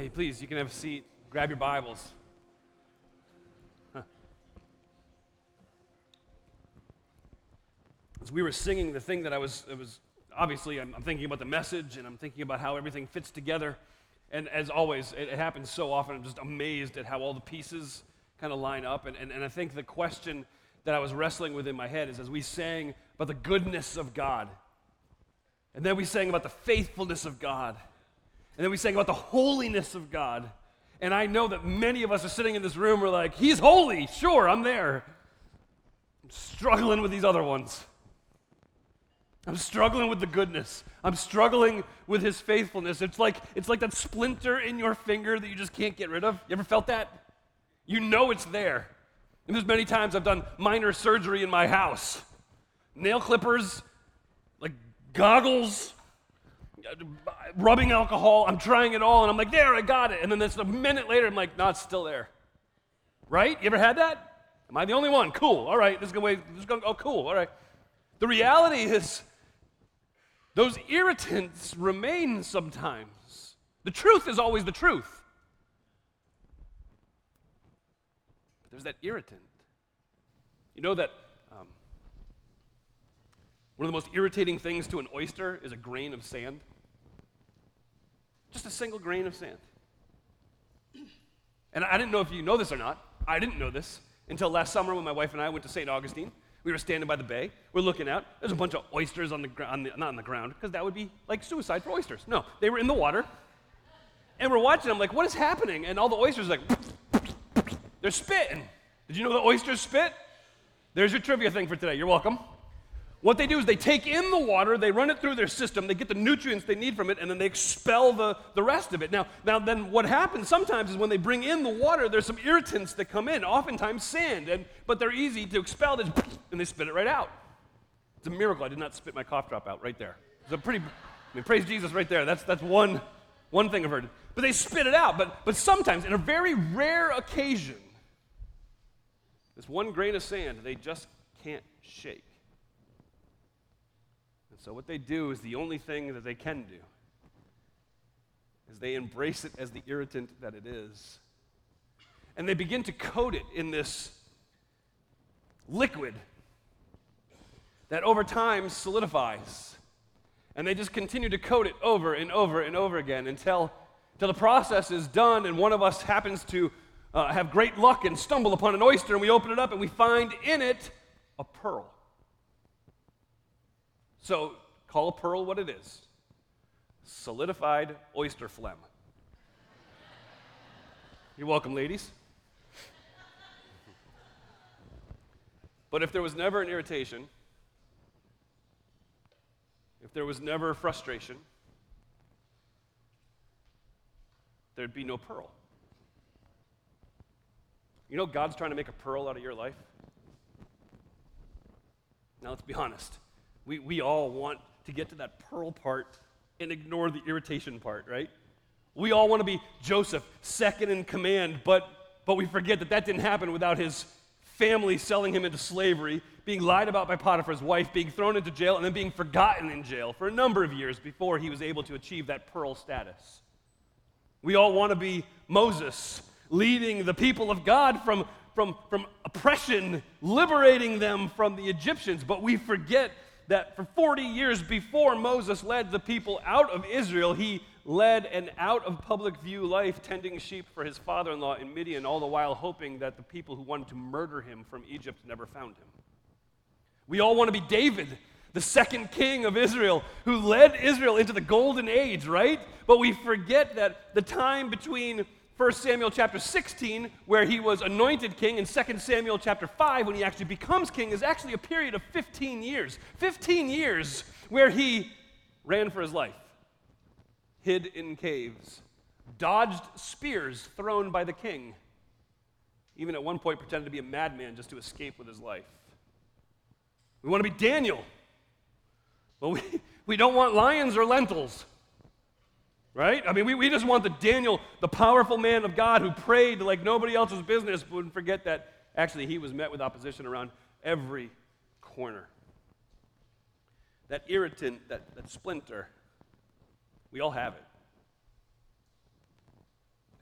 Hey, please, you can have a seat. Grab your Bibles. Huh. As we were singing the thing that I was, it was obviously, I'm, I'm, thinking about the message and I'm thinking about how everything fits together. And as always, it, it happens so often. I'm just amazed at how all the pieces kind of line up. And, and, and I think the question that I was wrestling with in my head is as we sang about the goodness of God, and then we sang about the faithfulness of God. And then we sang about the holiness of God. And I know that many of us are sitting in this room, we're like, He's holy. Sure, I'm there. I'm struggling with these other ones. I'm struggling with the goodness. I'm struggling with his faithfulness. It's like it's like that splinter in your finger that you just can't get rid of. You ever felt that? You know it's there. And there's many times I've done minor surgery in my house. Nail clippers, like goggles, rubbing alcohol. I'm trying it all, and I'm like, there, I got it. And then that's a minute later, I'm like, no, it's still there. Right? You ever had that? Am I the only one? Cool. All right, this is going to go. Oh, cool. All right. The reality is, those irritants remain sometimes. The truth is always the truth. But there's that irritant. You know that um, one of the most irritating things to an oyster is a grain of sand? Just a single grain of sand. And I didn't know if you know this or not. I didn't know this until last summer when my wife and I went to St. Augustine. We were standing by the bay. We're looking out. There's a bunch of oysters on the ground, not on the ground, because that would be like suicide for oysters. No, they were in the water. And we're watching them like, what is happening? And all the oysters like, they're spitting. Did you know the oysters spit? There's your trivia thing for today. You're welcome. What they do is they take in the water, they run it through their system, they get the nutrients they need from it, and then they expel the, the rest of it. Now, now, then what happens sometimes is when they bring in the water, there's some irritants that come in, oftentimes sand, and, but they're easy to expel, They and they spit it right out. It's a miracle I did not spit my cough drop out right there. It's a pretty, I mean, praise Jesus right there. That's, that's one, one thing I've heard. But they spit it out. But, but sometimes, in a very rare occasion, this one grain of sand they just can't shake. So, what they do is the only thing that they can do is they embrace it as the irritant that it is. And they begin to coat it in this liquid that over time solidifies. And they just continue to coat it over and over and over again until, until the process is done and one of us happens to uh, have great luck and stumble upon an oyster and we open it up and we find in it a pearl. So call a pearl what it is solidified oyster phlegm. You're welcome, ladies. But if there was never an irritation, if there was never frustration, there'd be no pearl. You know, God's trying to make a pearl out of your life. Now, let's be honest. We, we all want to get to that pearl part and ignore the irritation part, right? We all want to be Joseph, second in command, but, but we forget that that didn't happen without his family selling him into slavery, being lied about by Potiphar's wife, being thrown into jail, and then being forgotten in jail for a number of years before he was able to achieve that pearl status. We all want to be Moses, leading the people of God from, from, from oppression, liberating them from the Egyptians, but we forget that for 40 years before Moses led the people out of Israel, he led an out of public view life tending sheep for his father in law in Midian, all the while hoping that the people who wanted to murder him from Egypt never found him. We all want to be David, the second king of Israel, who led Israel into the golden age, right? But we forget that the time between 1 Samuel chapter 16, where he was anointed king, and 2 Samuel chapter 5, when he actually becomes king, is actually a period of 15 years. 15 years where he ran for his life, hid in caves, dodged spears thrown by the king, even at one point pretended to be a madman just to escape with his life. We want to be Daniel. But we, we don't want lions or lentils. Right? I mean, we, we just want the Daniel, the powerful man of God who prayed like nobody else's business, wouldn't forget that actually he was met with opposition around every corner. That irritant, that, that splinter, we all have it.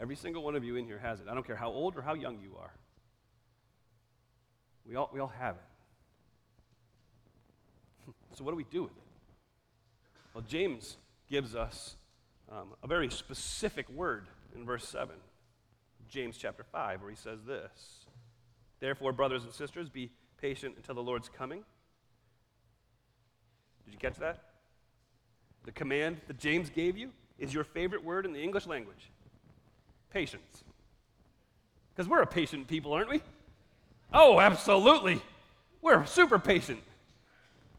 Every single one of you in here has it. I don't care how old or how young you are. We all, we all have it. So, what do we do with it? Well, James gives us um, a very specific word in verse 7, James chapter 5, where he says this Therefore, brothers and sisters, be patient until the Lord's coming. Did you catch that? The command that James gave you is your favorite word in the English language patience. Because we're a patient people, aren't we? Oh, absolutely. We're super patient.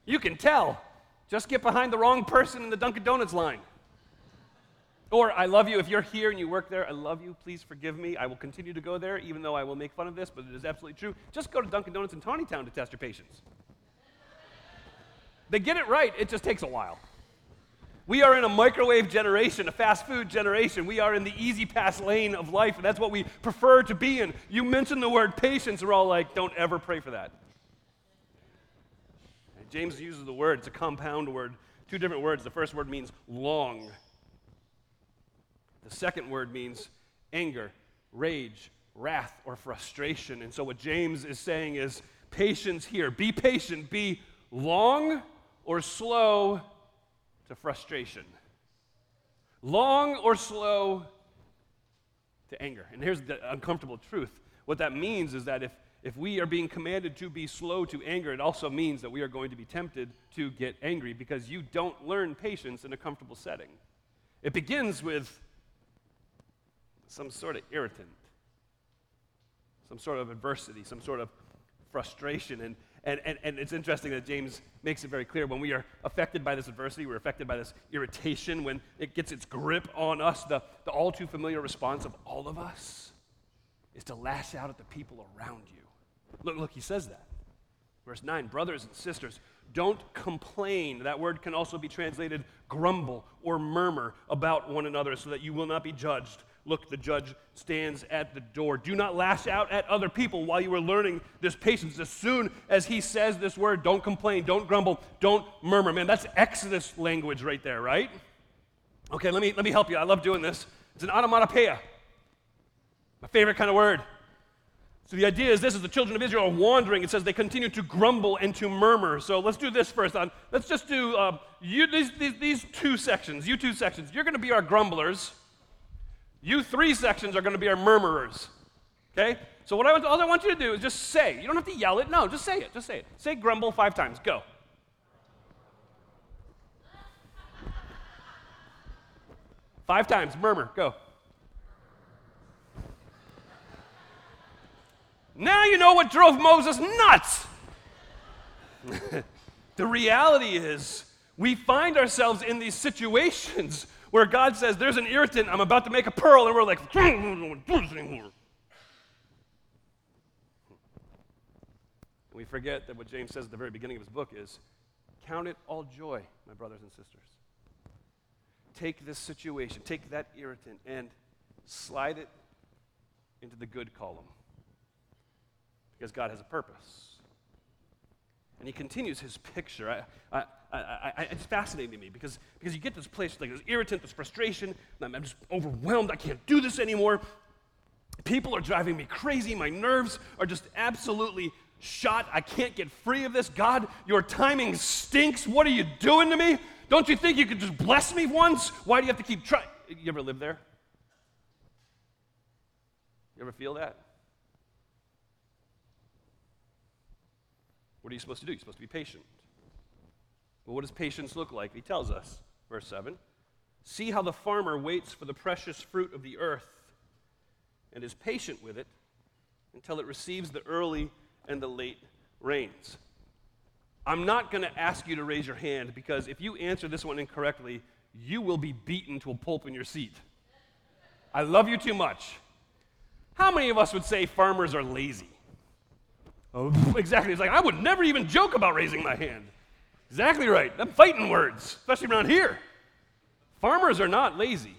You can tell. Just get behind the wrong person in the Dunkin' Donuts line. Or, I love you. If you're here and you work there, I love you. Please forgive me. I will continue to go there, even though I will make fun of this, but it is absolutely true. Just go to Dunkin' Donuts in Town to test your patience. They get it right, it just takes a while. We are in a microwave generation, a fast food generation. We are in the E-ZPass lane of life, and that's what we prefer to be in. You mention the word patience, we're all like, don't ever pray for that. And James uses the word, it's a compound word, two different words. The first word means long. The second word means anger, rage, wrath, or frustration. And so, what James is saying is patience here. Be patient, be long or slow to frustration. Long or slow to anger. And here's the uncomfortable truth what that means is that if, if we are being commanded to be slow to anger, it also means that we are going to be tempted to get angry because you don't learn patience in a comfortable setting. It begins with some sort of irritant, some sort of adversity, some sort of frustration. And, and, and, and it's interesting that James makes it very clear when we are affected by this adversity, we're affected by this irritation, when it gets its grip on us, the, the all too familiar response of all of us is to lash out at the people around you. Look, look, he says that. Verse 9, brothers and sisters, don't complain. That word can also be translated grumble or murmur about one another so that you will not be judged. Look, the judge stands at the door. Do not lash out at other people while you are learning this patience. As soon as he says this word, don't complain, don't grumble, don't murmur. Man, that's Exodus language right there, right? Okay, let me, let me help you. I love doing this. It's an onomatopoeia, my favorite kind of word. So the idea is this: is the children of Israel are wandering. It says they continue to grumble and to murmur. So let's do this first. On let's just do uh, you, these, these, these two sections. You two sections. You're going to be our grumblers. You three sections are going to be our murmurers. Okay? So what I want, all I want you to do is just say. You don't have to yell it. No, just say it. Just say it. Say grumble five times. Go. Five times. Murmur. Go. Now you know what drove Moses nuts. the reality is, we find ourselves in these situations where God says, There's an irritant, I'm about to make a pearl, and we're like, anymore. we forget that what James says at the very beginning of his book is count it all joy, my brothers and sisters. Take this situation, take that irritant, and slide it into the good column. Because God has a purpose. And he continues his picture. I, I, I, I, it's fascinating to me because, because you get this place, like this irritant, this frustration. I'm, I'm just overwhelmed. I can't do this anymore. People are driving me crazy. My nerves are just absolutely shot. I can't get free of this. God, your timing stinks. What are you doing to me? Don't you think you could just bless me once? Why do you have to keep trying? You ever live there? You ever feel that? What are you supposed to do? You're supposed to be patient. Well, what does patience look like? He tells us, verse 7 See how the farmer waits for the precious fruit of the earth and is patient with it until it receives the early and the late rains. I'm not going to ask you to raise your hand because if you answer this one incorrectly, you will be beaten to a pulp in your seat. I love you too much. How many of us would say farmers are lazy? Oh, exactly. It's like, I would never even joke about raising my hand. Exactly right. I'm fighting words, especially around here. Farmers are not lazy.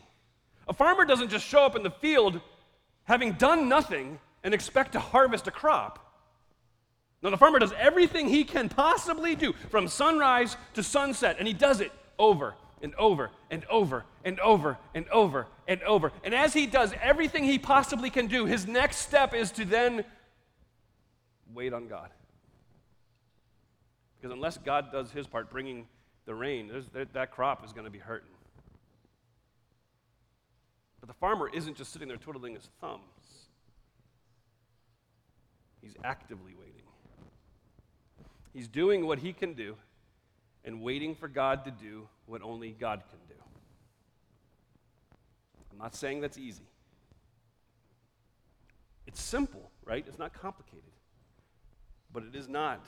A farmer doesn't just show up in the field having done nothing and expect to harvest a crop. No, the farmer does everything he can possibly do from sunrise to sunset, and he does it over and over and over and over and over and over. And as he does everything he possibly can do, his next step is to then wait on God. Because unless God does his part, bringing the rain, that, crop is going to be hurting. But the farmer isn't just sitting there twiddling his thumbs, he's actively waiting. He's doing what he can do and waiting for God to do what only God can do. I'm not saying that's easy. It's simple, right? It's not complicated. But it is not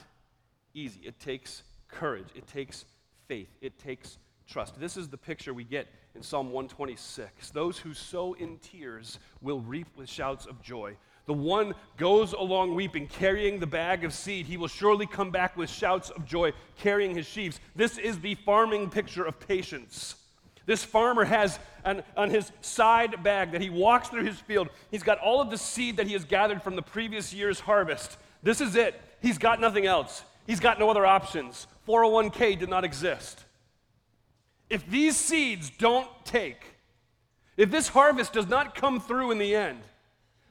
easy. It takes courage, it takes faith, it takes trust. This is the picture we get in Psalm 126. Those who sow in tears will reap with shouts of joy. The one goes along weeping, carrying the bag of seed. He will surely come back with shouts of joy, carrying his sheaves. This is the farming picture of patience. This farmer has an, on his side bag that he walks through his field, he's got all of the seed that he has gathered from the previous year's harvest. This is it. He's got nothing else, he's got no other options. 401k did not exist. If these seeds don't take, if this harvest does not come through in the end,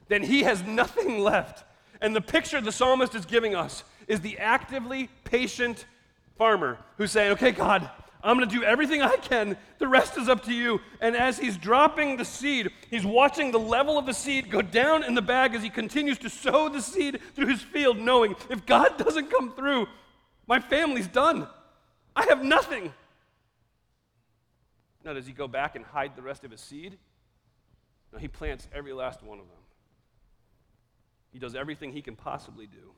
then he has nothing left. And the picture the psalmist is giving us is the actively patient farmer who's saying, Okay, God, I'm going to do everything I can. The rest is up to you. And as he's dropping the seed, he's watching the level of the seed go down in the bag as he continues to sow the seed through his field, knowing if God doesn't come through, my family's done. I have nothing. Now, does he go back and hide the rest of his seed? No, he plants every last one of them. He does everything he can possibly do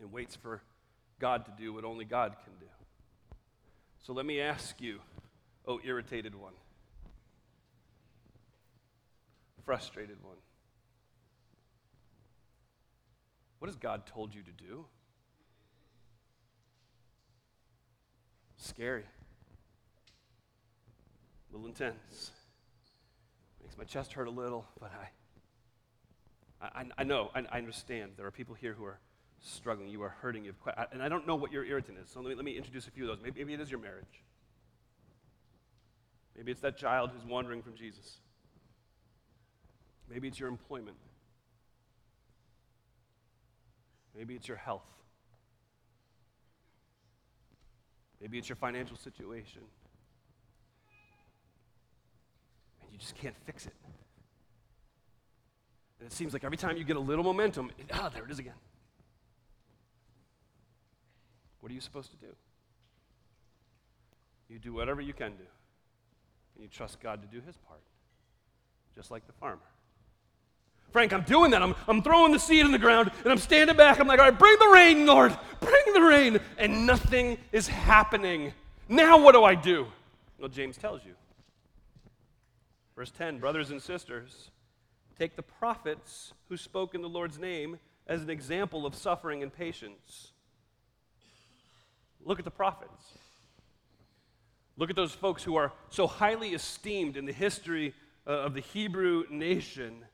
and waits for God to do what only God can do. So let me ask you, oh, irritated one, frustrated one, what has God told you to do? Scary. A little intense. Makes my chest hurt a little, but I I, I know, I, I, understand. There are people here who are struggling. You are hurting. You have, and I don't know what your irritant is. So let me, let me introduce a few of those. Maybe, maybe it is your marriage. Maybe it's that child who's wandering from Jesus. Maybe it's your employment. Maybe it's your health. Maybe it's your financial situation. And you just can't fix it. And it seems like every time you get a little momentum, ah, there it is again. What are you supposed to do? You do whatever you can do. And you trust God to do his part, just like the farmer. Frank, I'm doing that. I'm, I'm throwing the seed in the ground and I'm standing back. I'm like, all right, bring the rain, Lord. Bring the rain. And nothing is happening. Now what do I do? Well, James tells you. Verse 10 Brothers and sisters, Take the prophets who spoke in the Lord's name as an example of suffering and patience. Look at the prophets. Look at those folks who are so highly esteemed in the history uh, of the Hebrew nation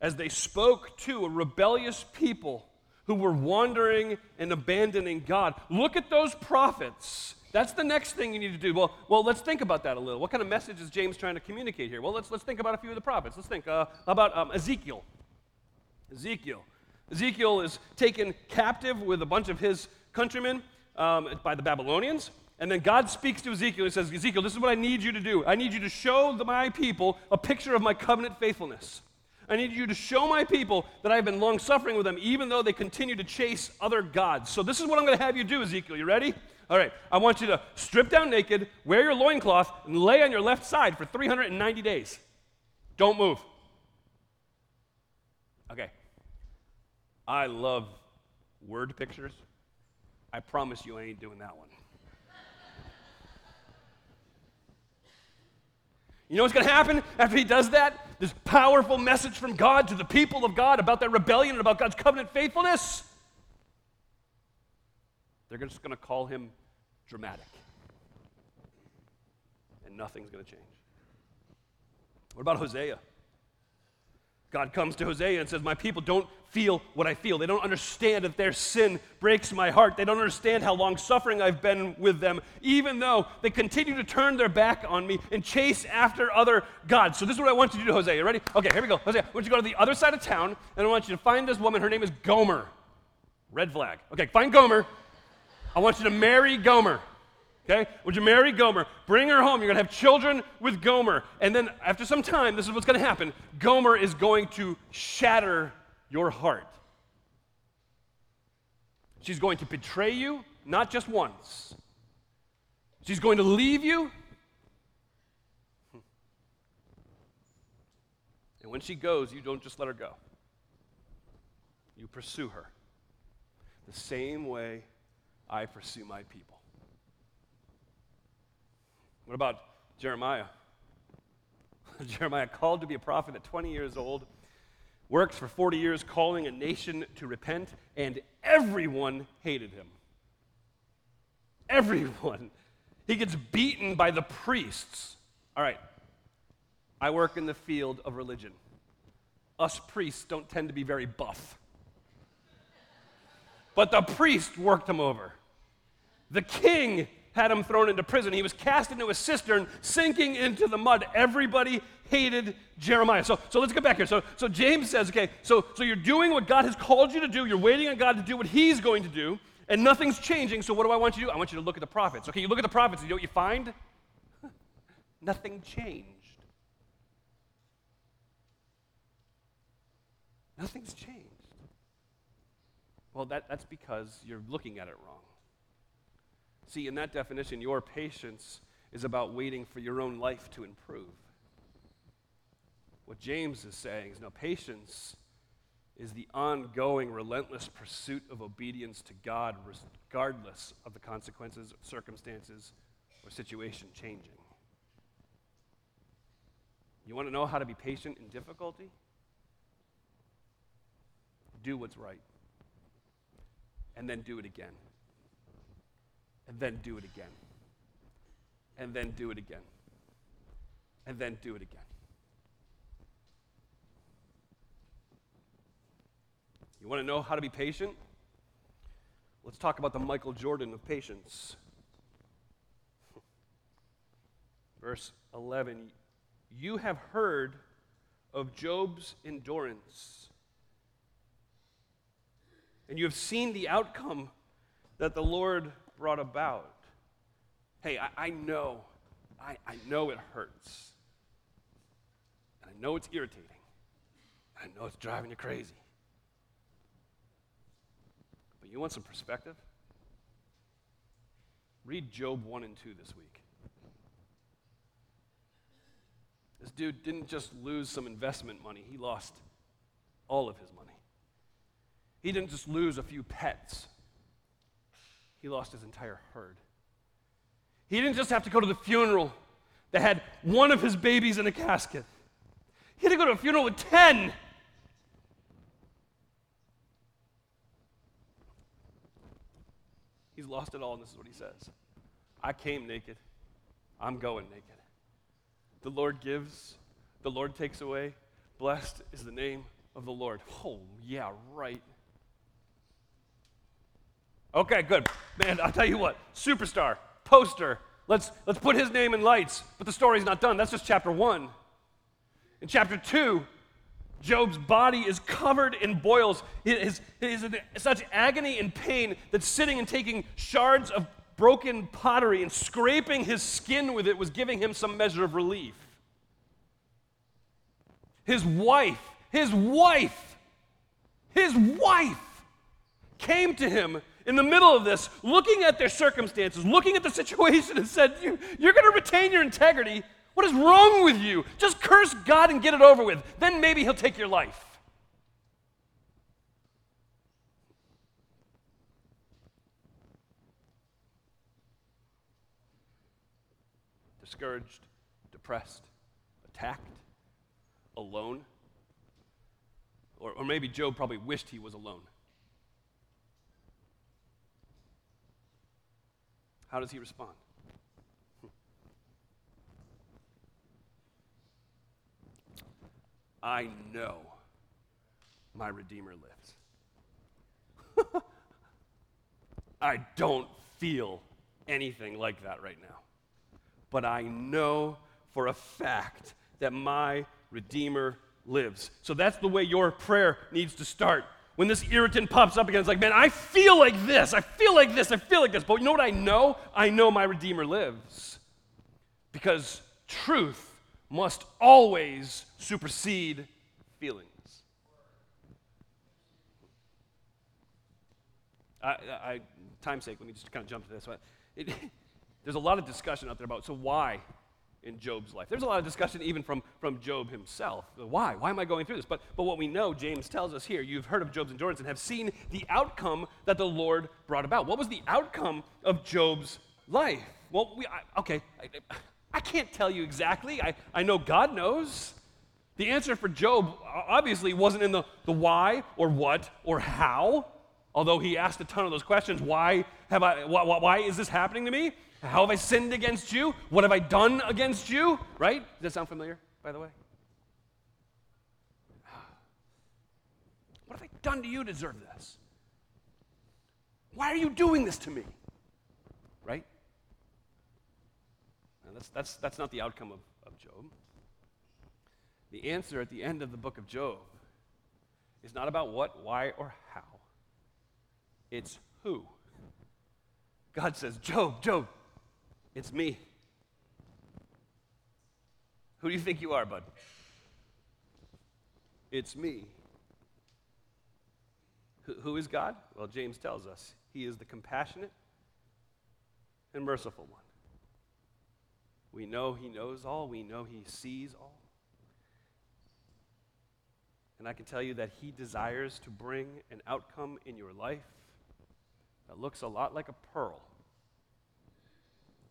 as they spoke to a rebellious people who were wandering and abandoning God. Look at those prophets that's the next thing you need to do. Well, well, let's think about that a little. What kind of message is James trying to communicate here? Well, let's, let's think about a few of the prophets. Let's think uh, about um, Ezekiel. Ezekiel. Ezekiel is taken captive with a bunch of his countrymen um, by the Babylonians. And then God speaks to Ezekiel and says, Ezekiel, this is what I need you to do. I need you to show the, my people a picture of my covenant faithfulness. I need you to show my people that I've been long suffering with them, even though they continue to chase other gods. So, this is what I'm going to have you do, Ezekiel. You ready? All right, I want you to strip down naked, wear your loincloth, and lay on your left side for 390 days. Don't move. Okay. I love word pictures. I promise you I ain't doing that one. You know what's going to happen after he does that? This powerful message from God to the people of God about their rebellion and about God's covenant faithfulness. They're just going to call him dramatic. And nothing's going to change. What about Hosea? God comes to Hosea and says, My people don't feel what I feel. They don't understand that their sin breaks my heart. They don't understand how long suffering I've been with them, even though they continue to turn their back on me and chase after other gods. So, this is what I want you to do, Hosea. You ready? Okay, here we go. Hosea, I want you to go to the other side of town, and I want you to find this woman. Her name is Gomer. Red flag. Okay, find Gomer. I want you to marry Gomer. Okay? Would you marry Gomer? Bring her home. You're going to have children with Gomer. And then after some time, this is what's going to happen Gomer is going to shatter your heart. She's going to betray you, not just once. She's going to leave you. And when she goes, you don't just let her go, you pursue her the same way I pursue my people. What about Jeremiah? Jeremiah called to be a prophet at 20 years old, worked for 40 years calling a nation to repent, and everyone hated him. Everyone. He gets beaten by the priests. All right, I work in the field of religion. Us priests don't tend to be very buff. But the priest worked him over. The king had him thrown into prison. He was cast into a cistern, sinking into the mud. Everybody hated Jeremiah. So, so let's get back here. So, so James says, okay, so, so you're doing what God has called you to do. You're waiting on God to do what he's going to do, and nothing's changing. So what do I want you to do? I want you to look at the prophets. Okay, you look at the prophets, and you know what you find? Nothing changed. Nothing's changed. Well, that, that's because you're looking at it wrong. See, in that definition, your patience is about waiting for your own life to improve. What James is saying is no, patience is the ongoing, relentless pursuit of obedience to God, regardless of the consequences, circumstances, or situation changing. You want to know how to be patient in difficulty? Do what's right, and then do it again and then do it again, and then do it again, and then do it again. You want to know how to be patient? Let's talk about the Michael Jordan of patience. Verse 11 You have heard of Job's endurance, and you have seen the outcome that the Lord brought about. Hey, I, I know, I, I know it hurts. And I know it's irritating. I know it's driving you crazy. But you want some perspective? Read Job 1 and 2 this week. This dude didn't just lose some investment money, he lost all of his money. He didn't just lose a few pets, he lost his entire herd. He didn't just have to go to the funeral that had one of his babies in a casket, he had to go to a funeral with 10. He's lost it all, and this is what he says I came naked, I'm going naked. The Lord gives, the Lord takes away. Blessed is the name of the Lord. Oh, yeah, right. Okay, good. Man, I'll tell you what, superstar, poster. Let's, let's put his name in lights. But the story's not done. That's just chapter one. In chapter two, Job's body is covered in boils. He is, in such agony and pain that sitting and taking shards of broken pottery and scraping his skin with it was giving him some measure of relief. His wife, his wife, his wife came to him in the middle of this, looking at their circumstances, looking at the situation, and said, you, You're going to retain your integrity. What is wrong with you? Just curse God and get it over with. Then maybe He'll take your life. Discouraged, depressed, attacked, alone. Or, or maybe Job probably wished he was alone. How does he respond? I know my Redeemer lives. I don't feel anything like that right now. But I know for a fact that my Redeemer lives. So that's the way your prayer needs to start. When this irritant pops up again, it's like, man, I feel like this, I feel like this, I feel like this. But you know what I know? I know my Redeemer lives. Because truth must always supersede feelings. I, I, time's sake, let me just kind of jump to this. It, there's a lot of discussion out there about so why in Job's life. There's a lot of discussion even from, from Job himself. Why? Why am I going through this? But, but what we know, James tells us here, you've heard of Job's endurance and have seen the outcome that the Lord brought about. What was the outcome of Job's life? Well, we, I, okay, I, I can't tell you exactly. I, I know God knows. The answer for Job obviously wasn't in the, the why or what or how, although he asked a ton of those questions. Why, have I, why, why is this happening to me? How have I sinned against you? What have I done against you? Right? Does that sound familiar, by the way? What have I done to you to deserve this? Why are you doing this to me? Right? Now that's, that's, that's not the outcome of, of Job. The answer at the end of the book of Job is not about what, why, or how. It's who. God says, Job, Job, it's me. Who do you think you are, bud? It's me. who is God? Well, James tells us he is the compassionate and merciful one. We know he knows all, we know he sees all. And I can tell you that he desires to bring an outcome in your life that looks a lot like a pearl.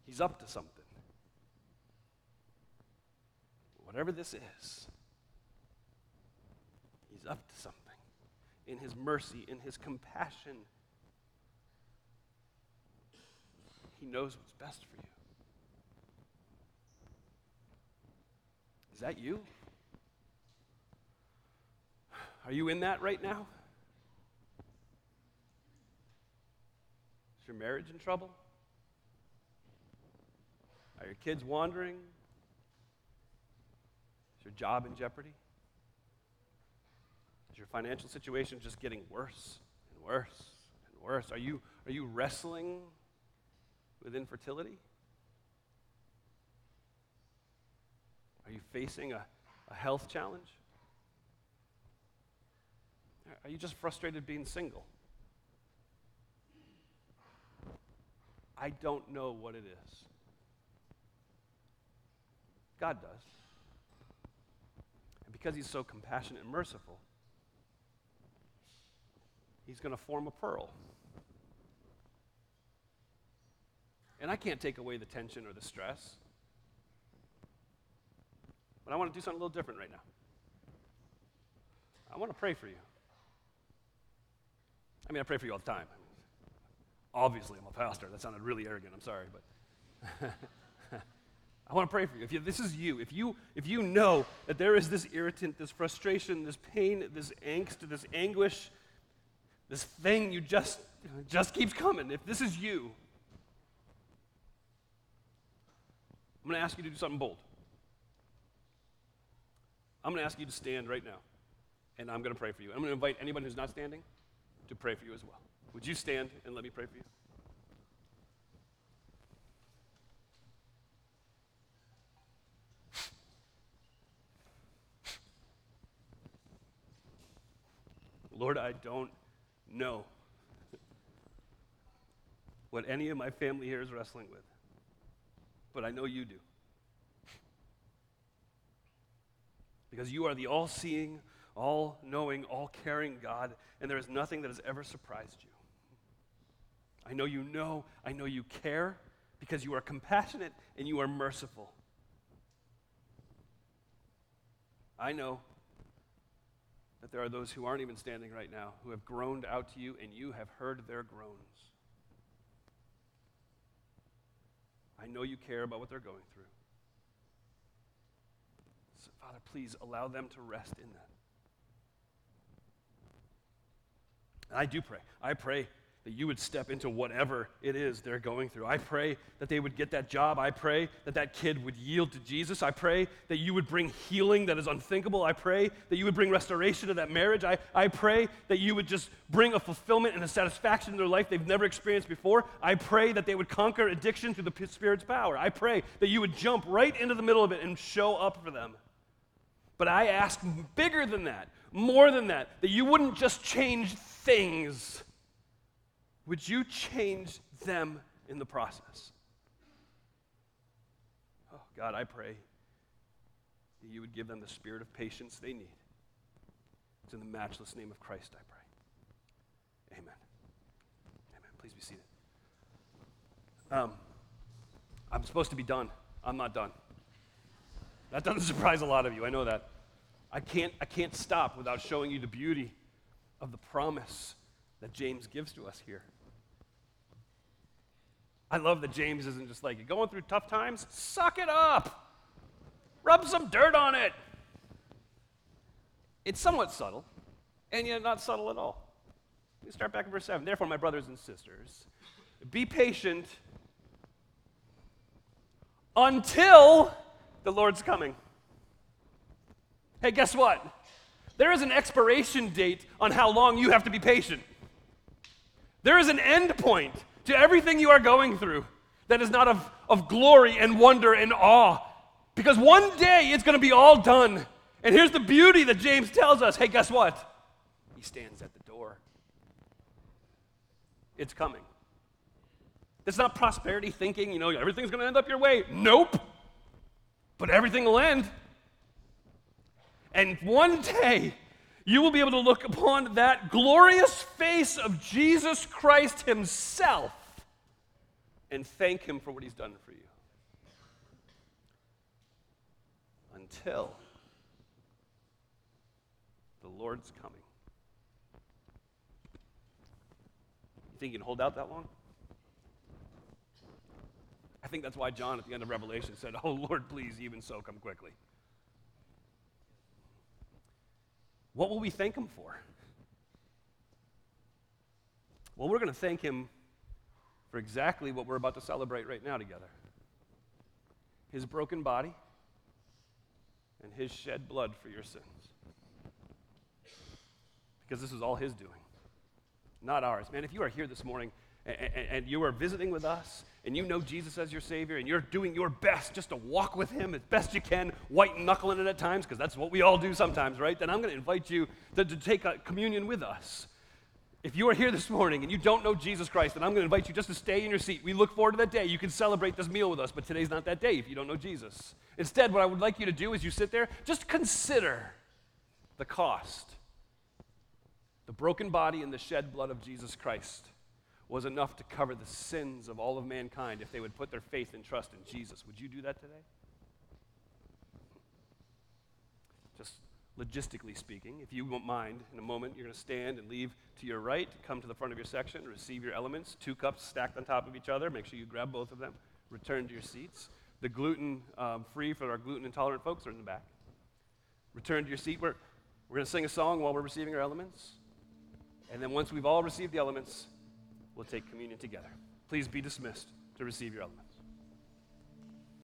He's up to something. Whatever this is, he's up to something. In his mercy, in his compassion, he knows what's best for you. Is that you? Are you in that right now? Is your marriage in trouble? Are your kids wandering? Is your job in jeopardy? Is your financial situation just getting worse and worse and worse? Are you, are you wrestling with infertility? Are you facing a, a health challenge? Are you just frustrated being single? I don't know what it is. God does. And because He's so compassionate and merciful, He's going to form a pearl. And I can't take away the tension or the stress. But I want to do something a little different right now. I want to pray for you. I mean, I pray for you all the time. Obviously, I'm a pastor. That sounded really arrogant. I'm sorry, but I want to pray for you. If you, this is you, if you if you know that there is this irritant, this frustration, this pain, this angst, this anguish, this thing you just just keeps coming. If this is you, I'm going to ask you to do something bold. I'm going to ask you to stand right now, and I'm going to pray for you. I'm going to invite anyone who's not standing to pray for you as well. Would you stand and let me pray for you? Lord, I don't know what any of my family here is wrestling with, but I know you do. Because you are the all seeing, all knowing, all caring God, and there is nothing that has ever surprised you. I know you know, I know you care, because you are compassionate and you are merciful. I know there are those who aren't even standing right now who have groaned out to you and you have heard their groans. I know you care about what they're going through. So, Father, please allow them to rest in that. And I do pray. I pray that you would step into whatever it is they're going through. I pray that they would get that job. I pray that that kid would yield to Jesus. I pray that you would bring healing that is unthinkable. I pray that you would bring restoration to that marriage. I, I pray that you would just bring a fulfillment and a satisfaction in their life they've never experienced before. I pray that they would conquer addiction through the Spirit's power. I pray that you would jump right into the middle of it and show up for them. But I ask bigger than that, more than that, that you wouldn't just change things would you change them in the process? Oh, God, I pray that you would give them the spirit of patience they need. It's in the matchless name of Christ, I pray. Amen. Amen. Please be seated. Um, I'm supposed to be done. I'm not done. That doesn't surprise a lot of you. I know that. I can't, I can't stop without showing you the beauty of the promise that James gives to us here. I love that James isn't just like, going through tough times? Suck it up. Rub some dirt on it. It's somewhat subtle, and yet not subtle at all. We start back in verse 7. Therefore, my brothers and sisters, be patient until the Lord's coming. Hey, guess what? There is an expiration date on how long you have to be patient. There is an end point to everything you are going through that is not of, of glory and wonder and awe. Because one day it's going to be all done. And here's the beauty that James tells us hey, guess what? He stands at the door. It's coming. It's not prosperity thinking, you know, everything's going to end up your way. Nope. But everything will end. And one day, you will be able to look upon that glorious face of Jesus Christ Himself and thank Him for what He's done for you. Until the Lord's coming. You think you can hold out that long? I think that's why John at the end of Revelation said, Oh Lord, please, even so, come quickly. What will we thank Him for? Well, we're going to thank Him for exactly what we're about to celebrate right now together His broken body and His shed blood for your sins. Because this is all His doing, not ours. Man, if you are here this morning and, you are visiting with us and you know Jesus as your Savior and you're doing your best just to walk with Him as best you can, white knuckling it at times, because that's what we all do sometimes, right? Then I'm going to invite you to, to take communion with us. If you are here this morning and you don't know Jesus Christ, then I'm going to invite you just to stay in your seat. We look forward to that day. You can celebrate this meal with us, but today's not that day if you don't know Jesus. Instead, what I would like you to do is you sit there, just consider the cost. The broken body and the shed blood of Jesus Christ was enough to cover the sins of all of mankind if they would put their faith and trust in Jesus. Would you do that today? Just logistically speaking, if you won't mind, in a moment, you're going to stand and leave to your right, come to the front of your section, receive your elements, two cups stacked on top of each other. Make sure you grab both of them, return to your seats. The gluten um, free for our gluten intolerant folks are in the back. Return to your seat. We're, we're going to sing a song while we're receiving our elements. And then once we've all received the elements, we'll take communion together. Please be dismissed to receive your element.